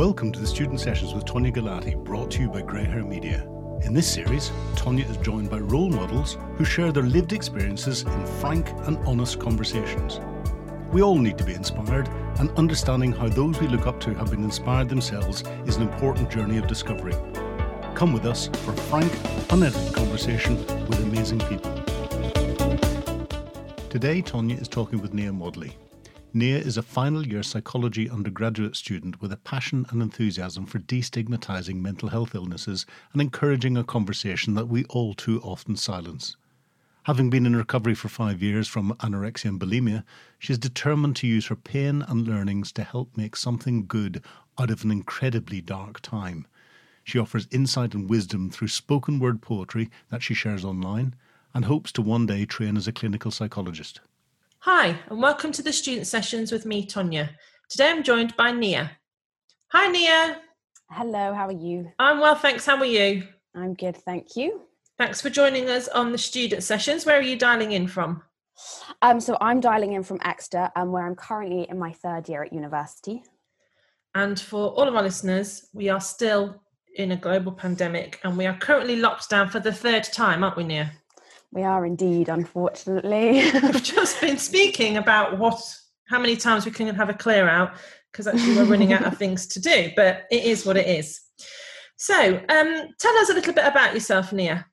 Welcome to the Student Sessions with Tonia Galati, brought to you by Grey Hair Media. In this series, Tonia is joined by role models who share their lived experiences in frank and honest conversations. We all need to be inspired, and understanding how those we look up to have been inspired themselves is an important journey of discovery. Come with us for frank, unedited conversation with amazing people. Today, Tonia is talking with Nia Modley. Nia is a final year psychology undergraduate student with a passion and enthusiasm for destigmatizing mental health illnesses and encouraging a conversation that we all too often silence. Having been in recovery for five years from anorexia and bulimia, she is determined to use her pain and learnings to help make something good out of an incredibly dark time. She offers insight and wisdom through spoken word poetry that she shares online and hopes to one day train as a clinical psychologist. Hi, and welcome to the student sessions with me, Tonia. Today I'm joined by Nia. Hi, Nia. Hello, how are you? I'm well, thanks. How are you? I'm good, thank you. Thanks for joining us on the student sessions. Where are you dialing in from? Um, so I'm dialing in from Exeter, um, where I'm currently in my third year at university. And for all of our listeners, we are still in a global pandemic and we are currently locked down for the third time, aren't we, Nia? We are indeed, unfortunately. We've just been speaking about what, how many times we can have a clear out because actually we're running out of things to do, but it is what it is. So, um, tell us a little bit about yourself, Nia.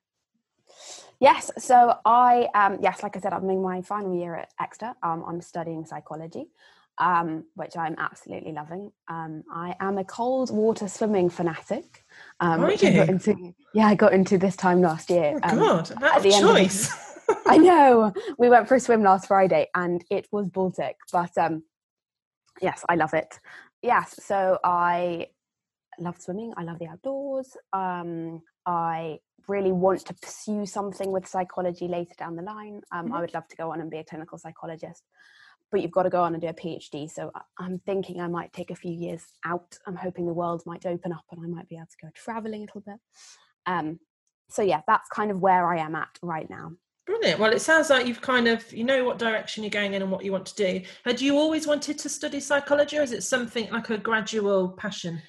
Yes, so I, um, yes, like I said, I'm in my final year at Exeter. Um, I'm studying psychology, um, which I'm absolutely loving. Um, I am a cold water swimming fanatic. Um, Are you? Into, yeah, I got into this time last year. Oh, um, God, out of choice. Of I know. We went for a swim last Friday and it was Baltic, but um, yes, I love it. Yes, so I love swimming. I love the outdoors. Um, I really want to pursue something with psychology later down the line. Um, mm-hmm. I would love to go on and be a clinical psychologist but you've got to go on and do a PhD. So I'm thinking I might take a few years out. I'm hoping the world might open up and I might be able to go traveling a little bit. Um, so yeah, that's kind of where I am at right now. Brilliant. Well, it sounds like you've kind of you know what direction you're going in and what you want to do. Had you always wanted to study psychology, or is it something like a gradual passion?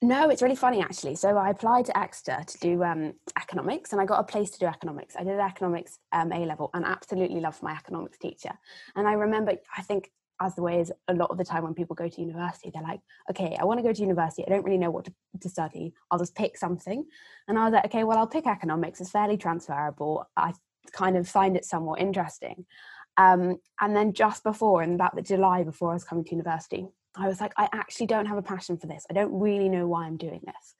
No, it's really funny actually. So I applied to Exeter to do um, economics, and I got a place to do economics. I did economics um, A level, and absolutely loved my economics teacher. And I remember, I think, as the way is a lot of the time when people go to university, they're like, "Okay, I want to go to university. I don't really know what to, to study. I'll just pick something." And I was like, "Okay, well, I'll pick economics. It's fairly transferable. I kind of find it somewhat interesting." Um, and then just before, in about the July before I was coming to university, I was like, I actually don't have a passion for this. I don't really know why I'm doing this.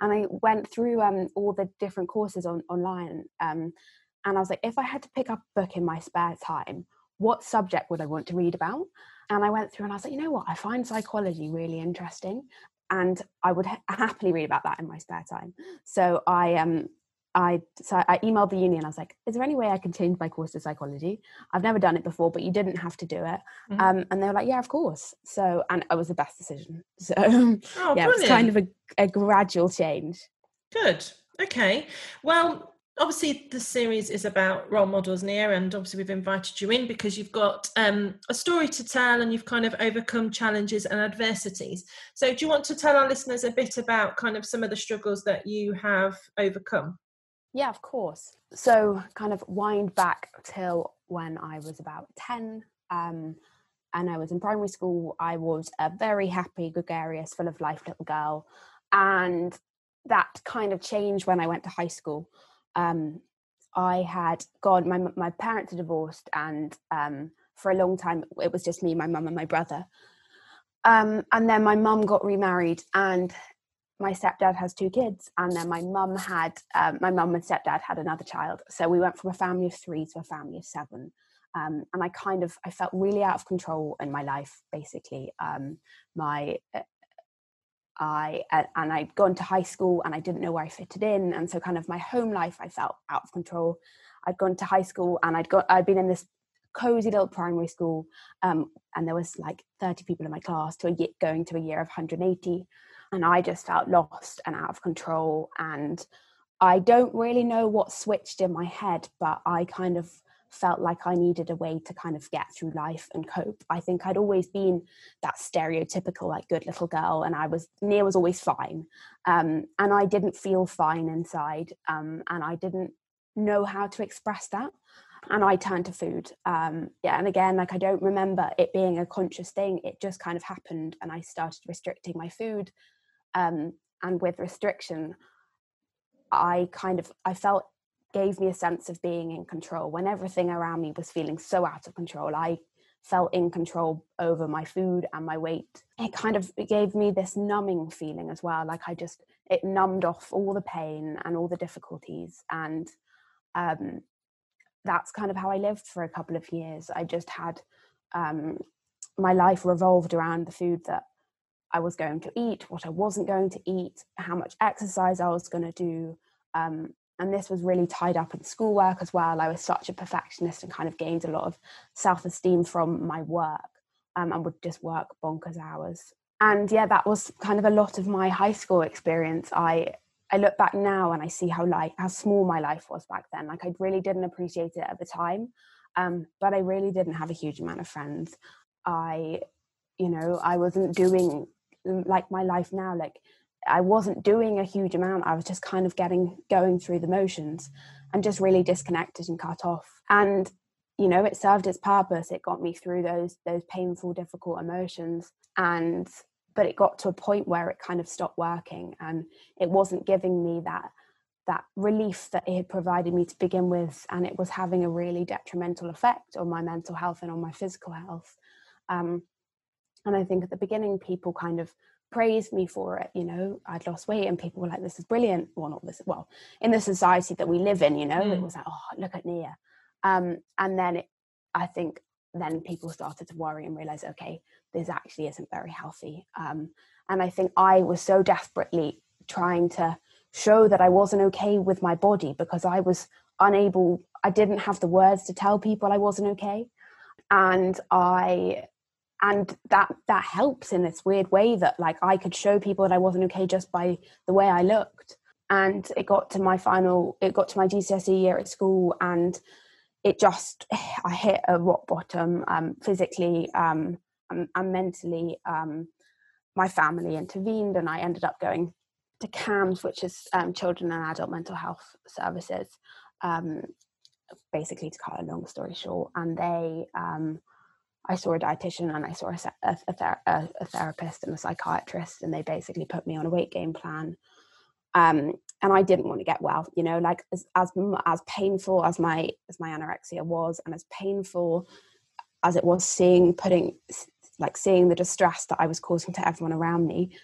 And I went through um, all the different courses on online. Um, and I was like, if I had to pick up a book in my spare time, what subject would I want to read about? And I went through and I was like, you know what? I find psychology really interesting. And I would ha- happily read about that in my spare time. So I um, I so I emailed the uni and I was like, "Is there any way I can change my course to psychology? I've never done it before, but you didn't have to do it." Mm-hmm. Um, and they were like, "Yeah, of course." So and it was the best decision. So oh, yeah, it was kind of a, a gradual change. Good. Okay. Well, obviously the series is about role models Nia and obviously we've invited you in because you've got um, a story to tell and you've kind of overcome challenges and adversities so do you want to tell our listeners a bit about kind of some of the struggles that you have overcome yeah, of course. So, kind of wind back till when I was about 10. Um, and I was in primary school. I was a very happy, gregarious, full of life little girl. And that kind of changed when I went to high school. Um, I had gone, my, my parents are divorced, and um, for a long time it was just me, my mum, and my brother. Um, and then my mum got remarried, and my stepdad has two kids and then my mum had um, my mum and stepdad had another child. So we went from a family of three to a family of seven. Um, and i kind of i felt really out of control in my life basically. Um, my uh, i uh, and i'd gone to high school and i didn't know where i fitted in. And so kind of my home life i felt out of control. I'd gone to high school and i'd got i'd been in this cozy little primary school um, and there was like 30 people in my class to a year, going to a year of 180 and I just felt lost and out of control. And I don't really know what switched in my head, but I kind of felt like I needed a way to kind of get through life and cope. I think I'd always been that stereotypical like good little girl, and I was Nia was always fine, um, and I didn't feel fine inside, um, and I didn't know how to express that. And I turned to food. Um, yeah, and again, like I don't remember it being a conscious thing. It just kind of happened, and I started restricting my food. Um, and with restriction, I kind of I felt gave me a sense of being in control. When everything around me was feeling so out of control i felt in control over my food and my weight. It kind of gave me this numbing feeling as well like i just it numbed off all the pain and all the difficulties. And um, that's kind of how i lived for a couple of years. I just had um, my life revolved around the food that i was going to eat what i wasn't going to eat how much exercise i was going to do um, and this was really tied up in schoolwork as well. I was such a perfectionist and kind of gained a lot of self esteem from my work um, and would just work bonkers hours. And yeah, that was kind of a lot of my high school experience. I I look back now and I see how like how small my life was back then. Like I really didn't appreciate it at the time, um, but I really didn't have a huge amount of friends. I, you know, I wasn't doing like my life now. Like I wasn't doing a huge amount. I was just kind of getting going through the motions and just really disconnected and cut off. And you know, it served its purpose. It got me through those those painful, difficult emotions. And but it got to a point where it kind of stopped working and it wasn't giving me that that relief that it had provided me to begin with and it was having a really detrimental effect on my mental health and on my physical health um, and i think at the beginning people kind of praised me for it you know i'd lost weight and people were like this is brilliant. Well not this well in the society that we live in you know mm. it was like oh look at nia. Um, and then it, i think then people started to worry and realize okay this actually isn't very healthy. Um, and i think i was so desperately trying to show that i wasn't okay with my body because i was unable i didn't have the words to tell people i wasn't okay. And i and that that helps in this weird way that like i could show people that i wasn't okay just by the way i looked. And it got to my final it got to my gcse year at school and it just i hit a rock bottom um, physically um, and, and, mentally um, my family intervened and i ended up going to CAMHS which is um, children and adult mental health services um, basically to cut a long story short. And they um, I saw a dietitian and I saw a, a, a, a, therapist and a psychiatrist, and they basically put me on a weight gain plan. Um, and I didn't want to get well, you know, like as, as as painful as my as my anorexia was, and as painful as it was seeing putting like seeing the distress that I was causing to everyone around me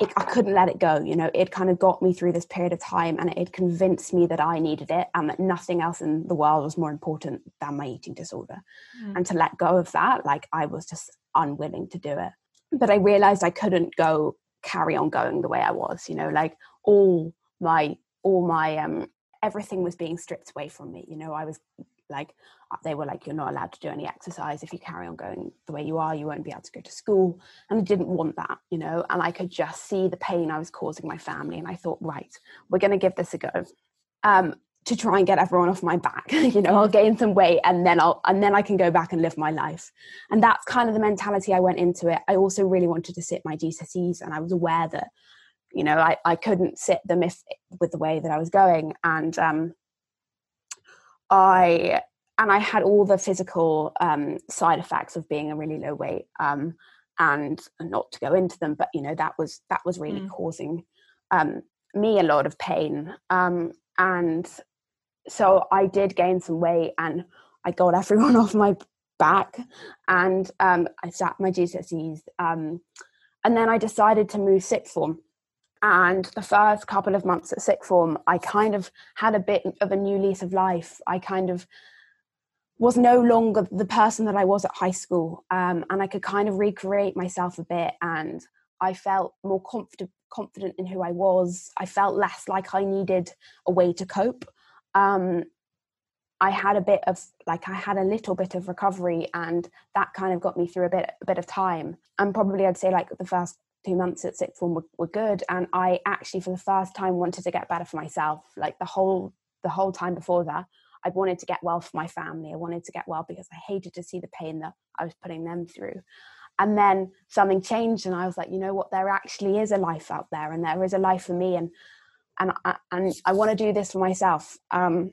it, I couldn't let it go. You know, it kind of got me through this period of time and it convinced me that I needed it and that nothing else in the world was more important than my eating disorder. Mm. And to let go of that, like I was just unwilling to do it. But I realized I couldn't go carry on going the way I was, you know, like all my, all my, um, everything was being stripped away from me. You know, I was like uh, they were like you're not allowed to do any exercise. If you carry on going the way you are you won't be able to go to school. And i didn't want that you know? And i could just see the pain i was causing my family and i thought right we're going to give this a go um, to try and get everyone off my back you know? I'll gain some weight and then i'll and then i can go back and live my life. And that's kind of the mentality i went into it. I also really wanted to sit my gcse's and i was aware that you know i, I couldn't sit them if with the way that i was going. And um, I and I had all the physical um, side effects of being a really low weight, um, and not to go into them, but you know that was that was really mm. causing um, me a lot of pain, um, and so I did gain some weight, and I got everyone off my back, and um, I sat my GCSEs, um, and then I decided to move sixth form and the first couple of months at sixth form, I kind of had a bit of a new lease of life. I kind of was no longer the person that I was at high school. Um, and I could kind of recreate myself a bit. And I felt more confident, confident in who I was. I felt less like I needed a way to cope. Um, I had a bit of like I had a little bit of recovery, and that kind of got me through a bit a bit of time. And probably I'd say like the first two months at sixth form were, were good and i actually for the first time wanted to get better for myself like the whole the whole time before that I wanted to get well for my family. I wanted to get well because I hated to see the pain that I was putting them through. And then something changed, and I was like, you know what? There actually is a life out there, and there is a life for me, and and I, and I want to do this for myself. Um,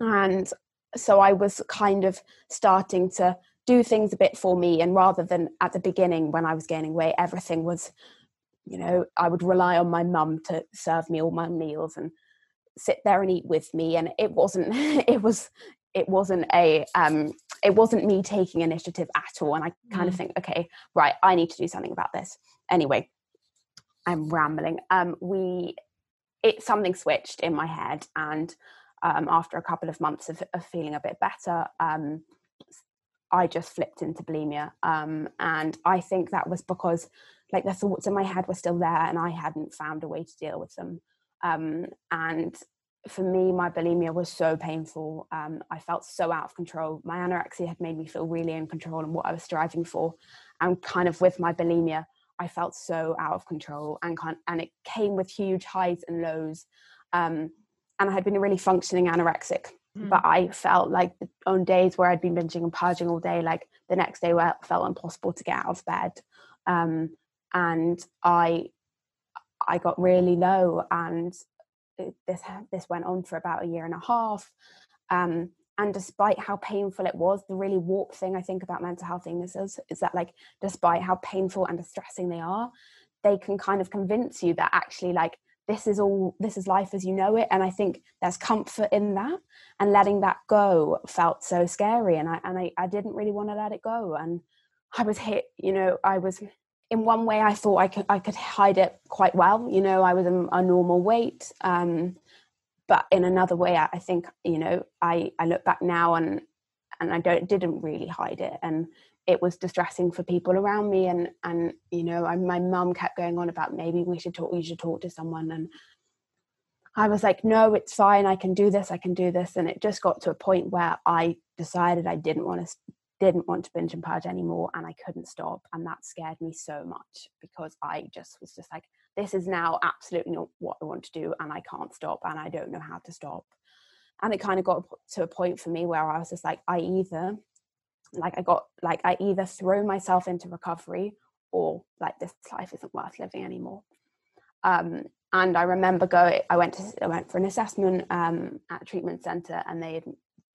and so I was kind of starting to do things a bit for me, and rather than at the beginning when I was gaining weight, everything was, you know, I would rely on my mum to serve me all my meals and sit there and eat with me and it wasn't it was it wasn't a um it wasn't me taking initiative at all and i kind mm. of think okay right i need to do something about this anyway i'm rambling um we it something switched in my head and um after a couple of months of, of feeling a bit better um i just flipped into bulimia um and i think that was because like the thoughts in my head were still there and i hadn't found a way to deal with them um, and for me, my bulimia was so painful. Um, I felt so out of control. My anorexia had made me feel really in control and what I was striving for. And kind of with my bulimia, I felt so out of control and kind, and it came with huge highs and lows. Um, and I had been a really functioning anorexic, mm. but I felt like on days where I'd been binging and purging all day, like the next day where it felt impossible to get out of bed. Um, and I I got really low, and this this went on for about a year and a half. Um, and despite how painful it was, the really warped thing I think about mental health illnesses is that, like, despite how painful and distressing they are, they can kind of convince you that actually, like, this is all this is life as you know it. And i think there's comfort in that. And letting that go felt so scary. And i and i, I didn't really want to let it go. And i was hit you know i was in one way I thought I could I could hide it quite well. You know, I was a, a normal weight. Um, but in another way, I, I, think you know I I look back now and and I don't didn't really hide it, and it was distressing for people around me. And and you know, I, my mum kept going on about maybe we should talk. You should talk to someone. And I was like, no, it's fine. I can do this. I can do this. And it just got to a point where I decided I didn't want to didn't want to binge and purge anymore and I couldn't stop. And that scared me so much because I just was just like, this is now absolutely not what I want to do and I can't stop and I don't know how to stop. And it kind of got to a point for me where I was just like, I either, like, I got, like, I either throw myself into recovery or like this life isn't worth living anymore. Um, and I remember going, I went to, I went for an assessment um, at treatment center and they,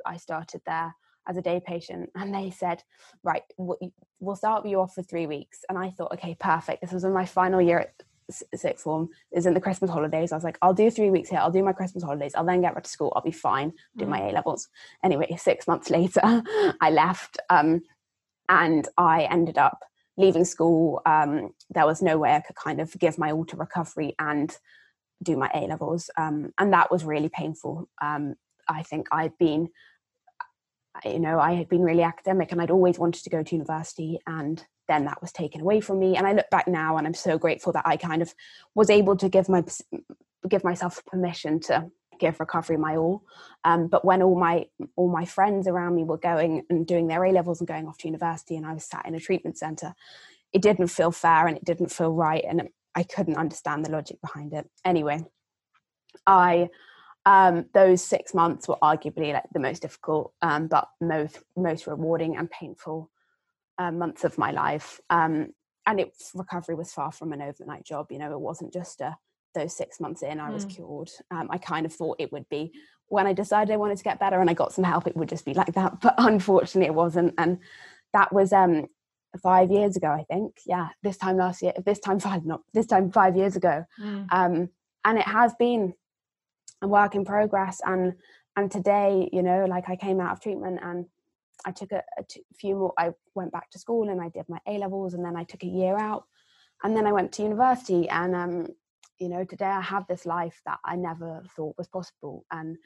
I started there as a day patient and they said right we'll start you off for three weeks and i thought okay perfect this was in my final year at sixth form is in the christmas holidays. I was like i'll do three weeks here. I'll do my christmas holidays. I'll then get back to school. I'll be fine. Do mm. my a levels. Anyway six months later i left um, and i ended up leaving school. Um, there was no way i could kind of give my all to recovery and do my a levels. Um, and that was really painful. Um, i think i'd been you know, I had been really academic and I'd always wanted to go to university and then that was taken away from me. And I look back now and I'm so grateful that I kind of was able to give my give myself permission to give recovery my all. Um, but when all my all my friends around me were going and doing their A levels and going off to university, and I was sat in a treatment center, it didn't feel fair and it didn't feel right, and I couldn't understand the logic behind it. Anyway, I um, those six months were arguably like the most difficult, um, but most most rewarding and painful uh, months of my life. Um, and its recovery was far from an overnight job. You know, it wasn't just a those six months in I was mm. cured. Um, I kind of thought it would be when I decided I wanted to get better and I got some help, it would just be like that. But unfortunately, it wasn't. And that was um, five years ago, I think. Yeah, this time last year, this time five, not this time five years ago. Mm. Um, and it has been a work in progress and and today you know like i came out of treatment and i took a, few more i went back to school and i did my a levels and then i took a year out. And then i went to university and um you know today i have this life that i never thought was possible. And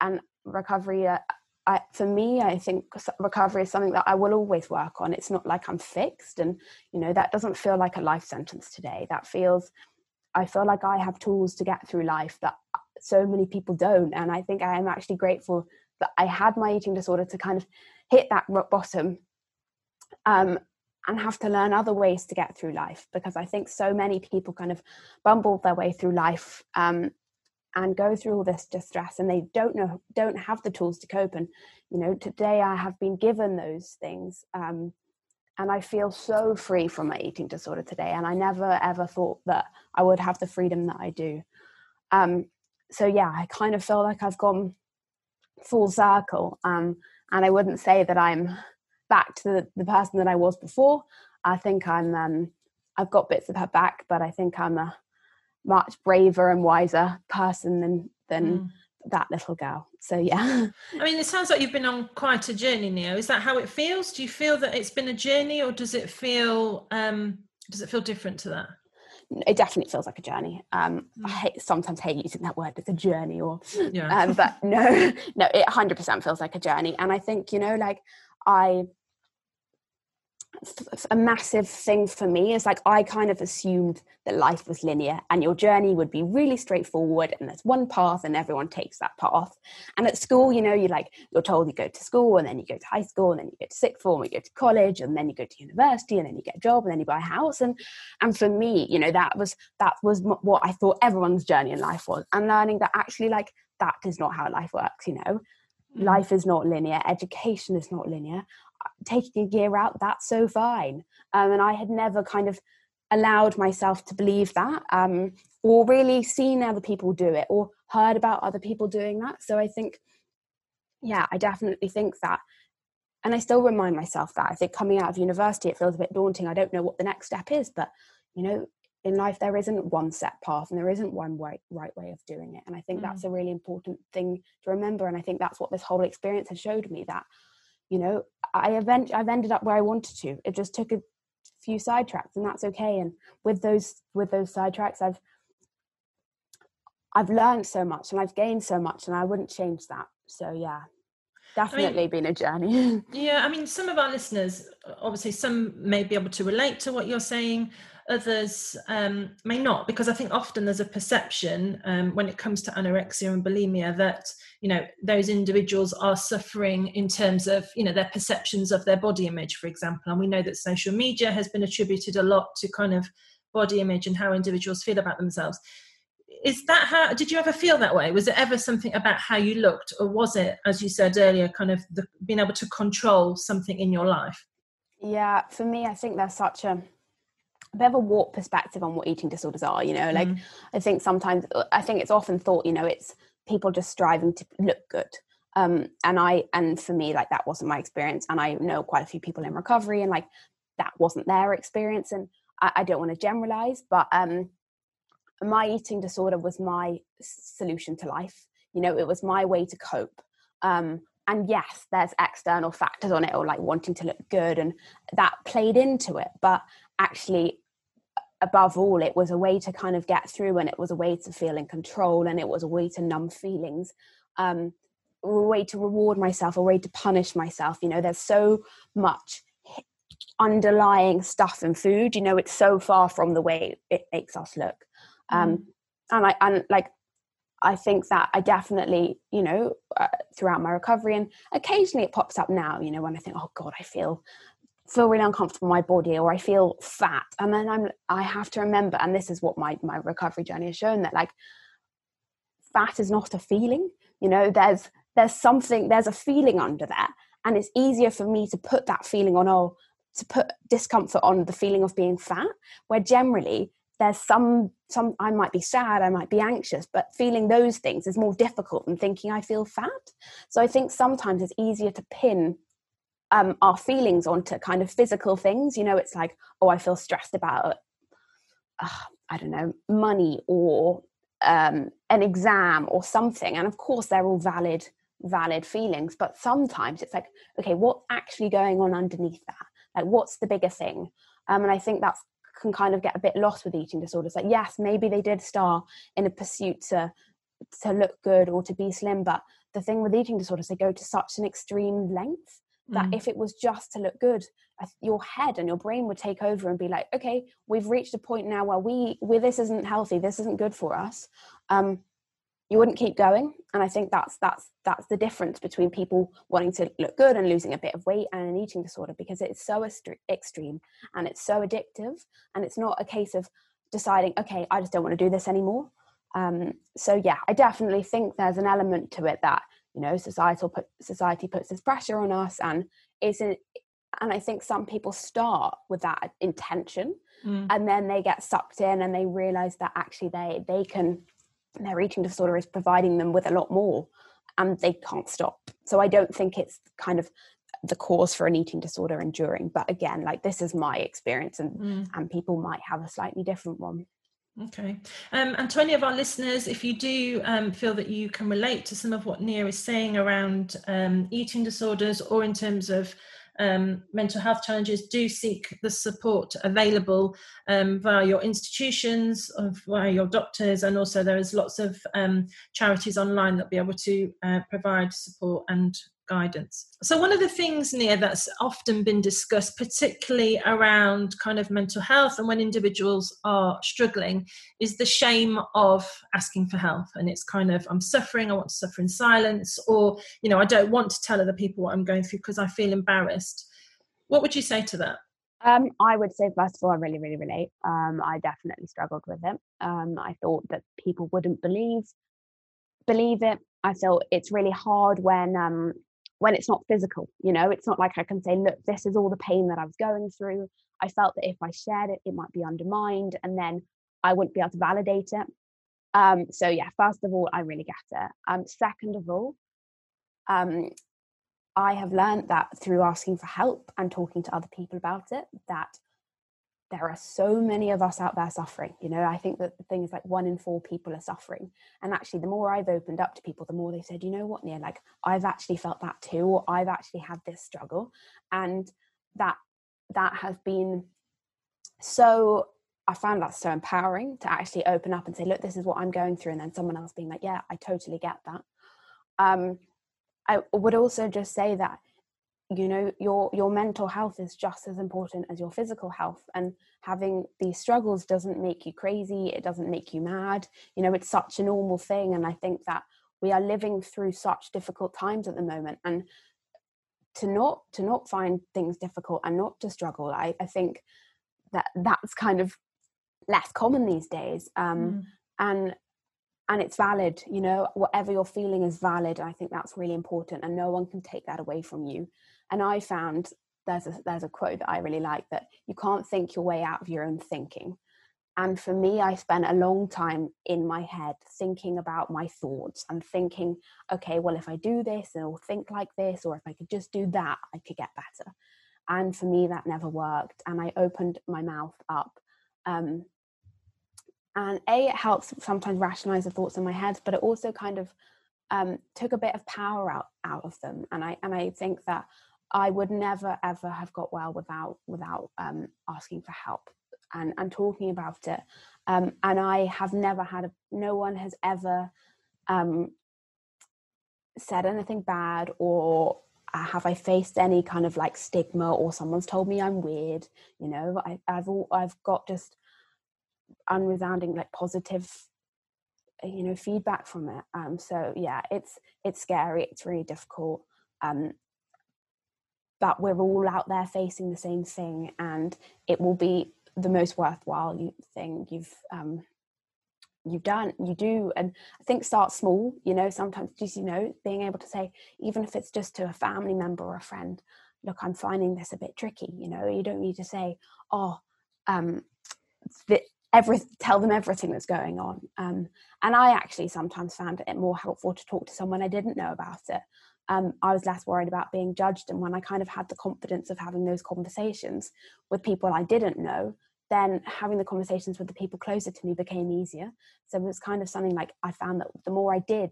and recovery uh, I, for me i think recovery is something that i will always work on. It's not like i'm fixed and you know that doesn't feel like a life sentence today. That feels i feel like i have tools to get through life that so many people don't. And I think I am actually grateful that I had my eating disorder to kind of hit that rock bottom um, and have to learn other ways to get through life because I think so many people kind of bumble their way through life um, and go through all this distress and they don't know don't have the tools to cope. And you know today i have been given those things um, and i feel so free from my eating disorder today. And i never ever thought that i would have the freedom that i do. Um, so yeah i kind of feel like i've gone full circle um, and i wouldn't say that i'm back to the, the person that i was before i think i'm um, i've got bits of her back but i think i'm a much braver and wiser person than than mm. that little girl. So yeah. I mean, it sounds like you've been on quite a journey, Nia. Is that how it feels? Do you feel that it's been a journey, or does it feel um, does it feel different to that? It definitely feels like a journey. Um, mm. I hate, sometimes hate using that word. It's a journey, or yeah. um, but no, no, it 100% feels like a journey. And I think you know, like I a massive thing for me is like I kind of assumed that life was linear and your journey would be really straightforward and there's one path and everyone takes that path. And at school, you know, you like you're told you go to school and then you go to high school and then you go to sixth form, and you go to college and then you go to university and then you get a job and then you buy a house. And and for me, you know, that was that was what I thought everyone's journey in life was. And learning that actually like that is not how life works, you know. Mm. Life is not linear, education is not linear. Taking a year out that's so fine. Um, and i had never kind of allowed myself to believe that um, or really seen other people do it or heard about other people doing that. So i think yeah i definitely think that and i still remind myself that. I think coming out of university it feels a bit daunting. I don't know what the next step is but you know in life there isn't one set path and there isn't one right right way of doing it. And i think mm. that's a really important thing to remember and i think that's what this whole experience has showed me that you know i event i've ended up where i wanted to. It just took a few sidetracks and that's okay. And with those with those sidetracks i've i've learned so much and i've gained so much and i wouldn't change that. So yeah definitely I mean, been a journey. Yeah i mean some of our listeners obviously some may be able to relate to what you're saying others um, may not because i think often there's a perception um, when it comes to anorexia and bulimia that you know those individuals are suffering in terms of you know their perceptions of their body image for example. And we know that social media has been attributed a lot to kind of body image and how individuals feel about themselves. Is that how did you ever feel that way? Was it ever something about how you looked or was it as you said earlier kind of the, being able to control something in your life? Yeah for me i think there's such a a bit of a warped perspective on what eating disorders are you know like mm. i think sometimes uh, i think it's often thought you know it's people just striving to look good. Um and i and for me like that wasn't my experience and i know quite a few people in recovery and like that wasn't their experience and i, I don't want to generalize but um my eating disorder was my solution to life. You know it was my way to cope. Um and yes there's external factors on it or like wanting to look good and that played into it but actually above all it was a way to kind of get through and it was a way to feel in control and it was a way to numb feelings um, a way to reward myself a way to punish myself you know there's so much underlying stuff in food you know it's so far from the way it makes us look um, mm. and i and like i think that i definitely you know uh, throughout my recovery and occasionally it pops up now you know when i think oh god i feel feel really uncomfortable in my body or I feel fat. And then I'm I have to remember, and this is what my my recovery journey has shown that like fat is not a feeling. You know, there's there's something, there's a feeling under there. And it's easier for me to put that feeling on oh, to put discomfort on the feeling of being fat, where generally there's some some I might be sad, I might be anxious, but feeling those things is more difficult than thinking I feel fat. So I think sometimes it's easier to pin um, our feelings onto kind of physical things. You know, it's like, oh, I feel stressed about, uh, I don't know, money or um, an exam or something. And of course, they're all valid, valid feelings. But sometimes it's like, okay, what's actually going on underneath that? Like, what's the bigger thing? Um, and I think that's can kind of get a bit lost with eating disorders. Like, yes, maybe they did start in a pursuit to to look good or to be slim, but the thing with eating disorders, they go to such an extreme length that mm. if it was just to look good your head and your brain would take over and be like okay we've reached a point now where we where this isn't healthy this isn't good for us um you wouldn't keep going and i think that's that's that's the difference between people wanting to look good and losing a bit of weight and an eating disorder because it's so extreme and it's so addictive and it's not a case of deciding okay i just don't want to do this anymore Um, so yeah, I definitely think there's an element to it that you know societal put, society puts this pressure on us, and it's an, and I think some people start with that intention, mm. and then they get sucked in and they realize that actually they they can their eating disorder is providing them with a lot more, and they can't stop. So I don't think it's kind of the cause for an eating disorder enduring but again like this is my experience and mm. and people might have a slightly different one Okay. Um, and to any of our listeners, if you do um, feel that you can relate to some of what Nia is saying around um, eating disorders or in terms of um, mental health challenges, do seek the support available um, via your institutions, via your doctors, and also there is lots of um, charities online that will be able to uh, provide support and guidance. So, one of the things, Nia, that's often been discussed, particularly around kind of mental health and when individuals are struggling, is the shame of asking for help. And it's kind of, I'm suffering, I want to suffer in silence, or, you know, I don't want to tell other people what I'm going through because I feel embarrassed. What would you say to that? Um, I would say, first of all, I really, really relate. Um, I definitely struggled with it. Um, I thought that people wouldn't believe believe it. I felt it's really hard when um, when it's not physical you know? It's not like i can say look this is all the pain that i was going through. I felt that if i shared it it might be undermined and then i wouldn't be able to validate it. Um, so yeah first of all i really get it. Um, second of all um, i have learned that through asking for help and talking to other people about it that there are so many of us out there suffering you know? I think that the thing is like one in four people are suffering. And actually the more i've opened up to people the more they said you know what Nia? Like i've actually felt that too or i've actually had this struggle. And that that has been so i found that so empowering to actually open up and say look this is what i'm going through and then someone else being like yeah i totally get that. Um i would also just say that you know your your mental health is just as important as your physical health and having these struggles doesn't make you crazy it doesn't make you mad you know it's such a normal thing and i think that we are living through such difficult times at the moment and to not to not find things difficult and not to struggle i, I think that that's kind of less common these days um, mm. and and it's valid you know whatever you're feeling is valid and i think that's really important and no one can take that away from you and I found there's a there's a quote that I really like that you can't think your way out of your own thinking. And for me, I spent a long time in my head thinking about my thoughts and thinking, okay, well, if I do this, or think like this, or if I could just do that, I could get better. And for me, that never worked. And I opened my mouth up. Um, and A, it helps sometimes rationalize the thoughts in my head, but it also kind of um, took a bit of power out, out of them. And I, and I think that I would never ever have got well without without um, asking for help and and talking about it. Um, and I have never had a, no one has ever um, said anything bad or have I faced any kind of like stigma or someone's told me I'm weird. You know, I, have all, I've got just unresounding like positive you know feedback from it um so yeah it's it's scary it's really difficult um but we're all out there facing the same thing and it will be the most worthwhile thing you've um, you've done you do. And i think start small you know sometimes just you know being able to say even if it's just to a family member or a friend look i'm finding this a bit tricky you know? You don't need to say oh um every tell them everything that's going on. Um and i actually sometimes found it more helpful to talk to someone i didn't know about it um, I was less worried about being judged. And when I kind of had the confidence of having those conversations with people I didn't know, then having the conversations with the people closer to me became easier. So it was kind of something like I found that the more I did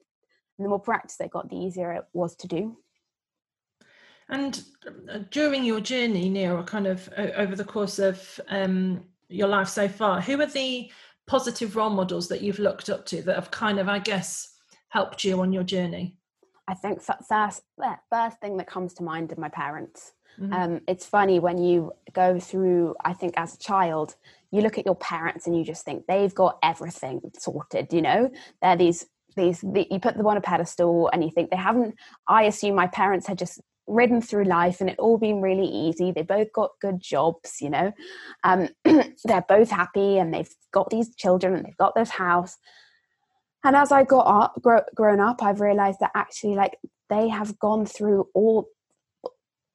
and the more practice I got, the easier it was to do. And uh, during your journey, Nia, kind of over the course of um, your life so far, who are the positive role models that you've looked up to that have kind of, I guess, helped you on your journey? I think first first thing that comes to mind are my parents. Mm-hmm. Um, it's funny when you go through. I think as a child, you look at your parents and you just think they've got everything sorted. You know, they're these these. The, you put them on a pedestal and you think they haven't. I assume my parents had just ridden through life and it all been really easy. They both got good jobs. You know, um, they're both happy and they've got these children and they've got this house and as I got up, grow, grown up, I've realized that actually, like, they have gone through all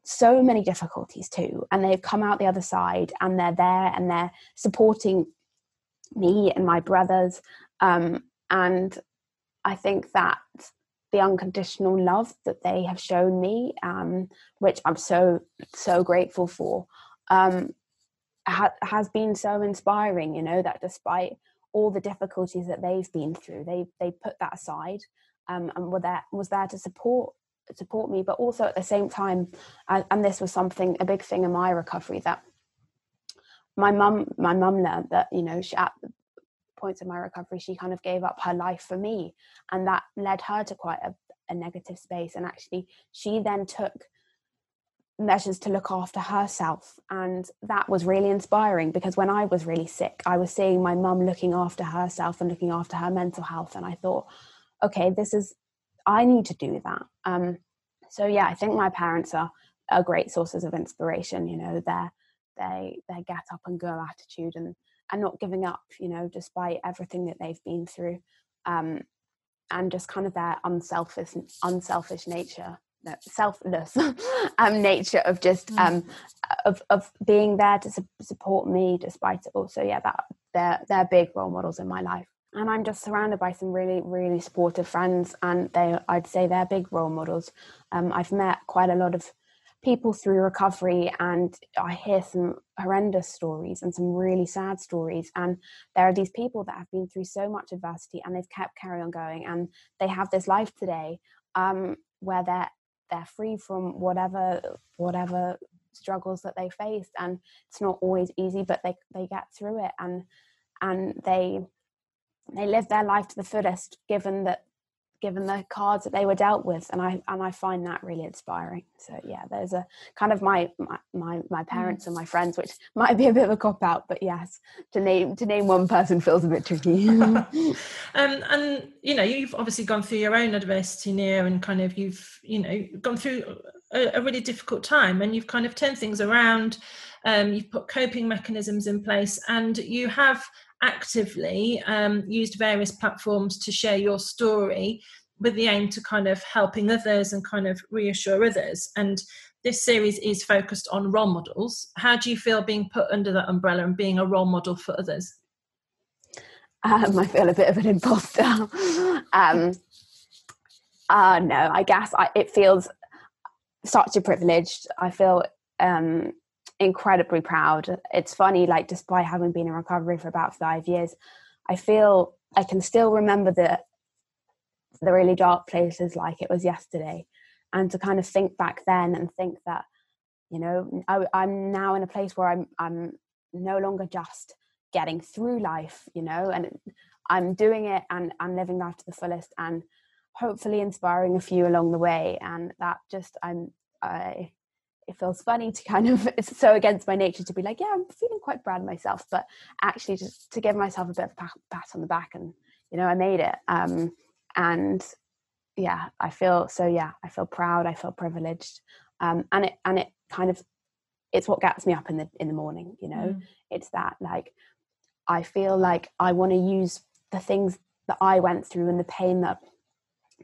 so many difficulties too, and they've come out the other side, and they're there and they're supporting me and my brothers. Um, and I think that the unconditional love that they have shown me, um, which I'm so so grateful for, um, ha- has been so inspiring. You know that despite all the difficulties that they've been through, they they put that aside um, and were there was there to support support me, but also at the same time, and, and this was something a big thing in my recovery that my mum my mum learned that you know she, at points in my recovery she kind of gave up her life for me and that led her to quite a, a negative space and actually she then took measures to look after herself and that was really inspiring because when i was really sick i was seeing my mum looking after herself and looking after her mental health and i thought okay this is i need to do that. Um, so yeah i think my parents are are great sources of inspiration you know their they their get up and go attitude and and not giving up you know despite everything that they've been through um, and just kind of their unselfish unselfish nature selfless um, nature of just mm. um, of of being there to su- support me despite it all. So yeah, that they're they're big role models in my life, and I'm just surrounded by some really really supportive friends, and they I'd say they're big role models. Um, I've met quite a lot of people through recovery and I hear some horrendous stories and some really sad stories and there are these people that have been through so much adversity and they've kept carry on going and they have this life today um, where they're they're free from whatever whatever struggles that they faced and it's not always easy but they they get through it and and they they live their life to the fullest given that given the cards that they were dealt with and i and i find that really inspiring so yeah there's a kind of my my my, my mm. parents mm. and my friends which might be a bit of a cop out but yes to name to name one person feels a bit tricky um, and you know you've obviously gone through your own adversity Nia and kind of you've you know gone through a, a really difficult time and you've kind of turned things around um, you've put coping mechanisms in place and you have actively um, used various platforms to share your story with the aim to kind of helping others and kind of reassure others. And this series is focused on role models. How do you feel being put under that umbrella and being a role model for others? Um, I feel a bit of an imposter. um, uh, no, I guess I, it feels such a privilege. I feel um, incredibly proud. It's funny, like despite having been in recovery for about five years, I feel I can still remember the the really dark places like it was yesterday, and to kind of think back then and think that you know I, I'm now in a place where I'm I'm no longer just getting through life, you know, and I'm doing it and I'm living life to the fullest and hopefully inspiring a few along the way. And that just I'm I it feels funny to kind of it's so against my nature to be like yeah i'm feeling quite proud of myself but actually just to give myself a bit of a pat on the back and you know i made it um, and yeah i feel so yeah i feel proud i feel privileged um, and it and it kind of it's what gets me up in the in the morning you know mm. it's that like i feel like i want to use the things that i went through and the pain that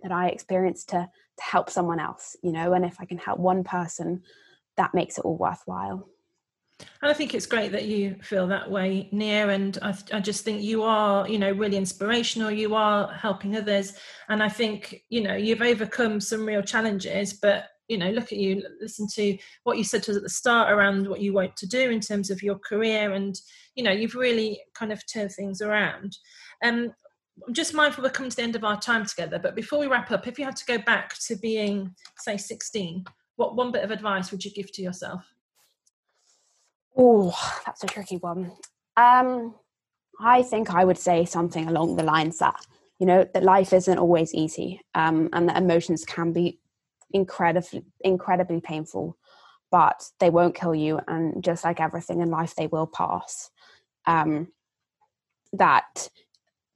that i experienced to to help someone else you know and if i can help one person that makes it all worthwhile. And I think it's great that you feel that way, Nia. And I, I, just think you are, you know, really inspirational. You are helping others. And I think, you know, you've overcome some real challenges, but, you know, look at you, listen to what you said to us at the start around what you want to do in terms of your career. And, you know, you've really kind of turned things around. Um, I'm just mindful we're coming to the end of our time together. But before we wrap up, if you had to go back to being, say, 16, what one bit of advice would you give to yourself? Oh, that's a tricky one. Um, I think I would say something along the lines that you know that life isn't always easy, um, and that emotions can be incredibly incredibly painful, but they won't kill you. And just like everything in life, they will pass. Um, that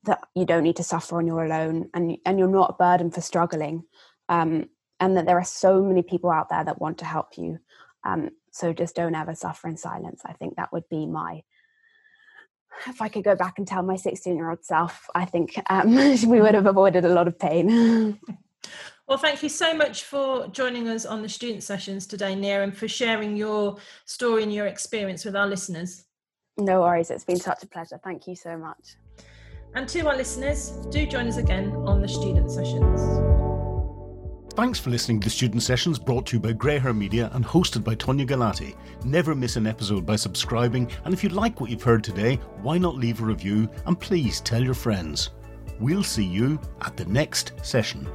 that you don't need to suffer on your own, and and you're not a burden for struggling. Um, and that there are so many people out there that want to help you. Um, so just don't ever suffer in silence. I think that would be my if I could go back and tell my 16 year old self, I think um, we would have avoided a lot of pain. Well, thank you so much for joining us on the student sessions today, Nia, and for sharing your story and your experience with our listeners. No worries, it's been such a pleasure. Thank you so much. And to our listeners, do join us again on the student sessions. Thanks for listening to the Student Sessions brought to you by Greyhair Media and hosted by Tonia Galati. Never miss an episode by subscribing, and if you like what you've heard today, why not leave a review and please tell your friends. We'll see you at the next session.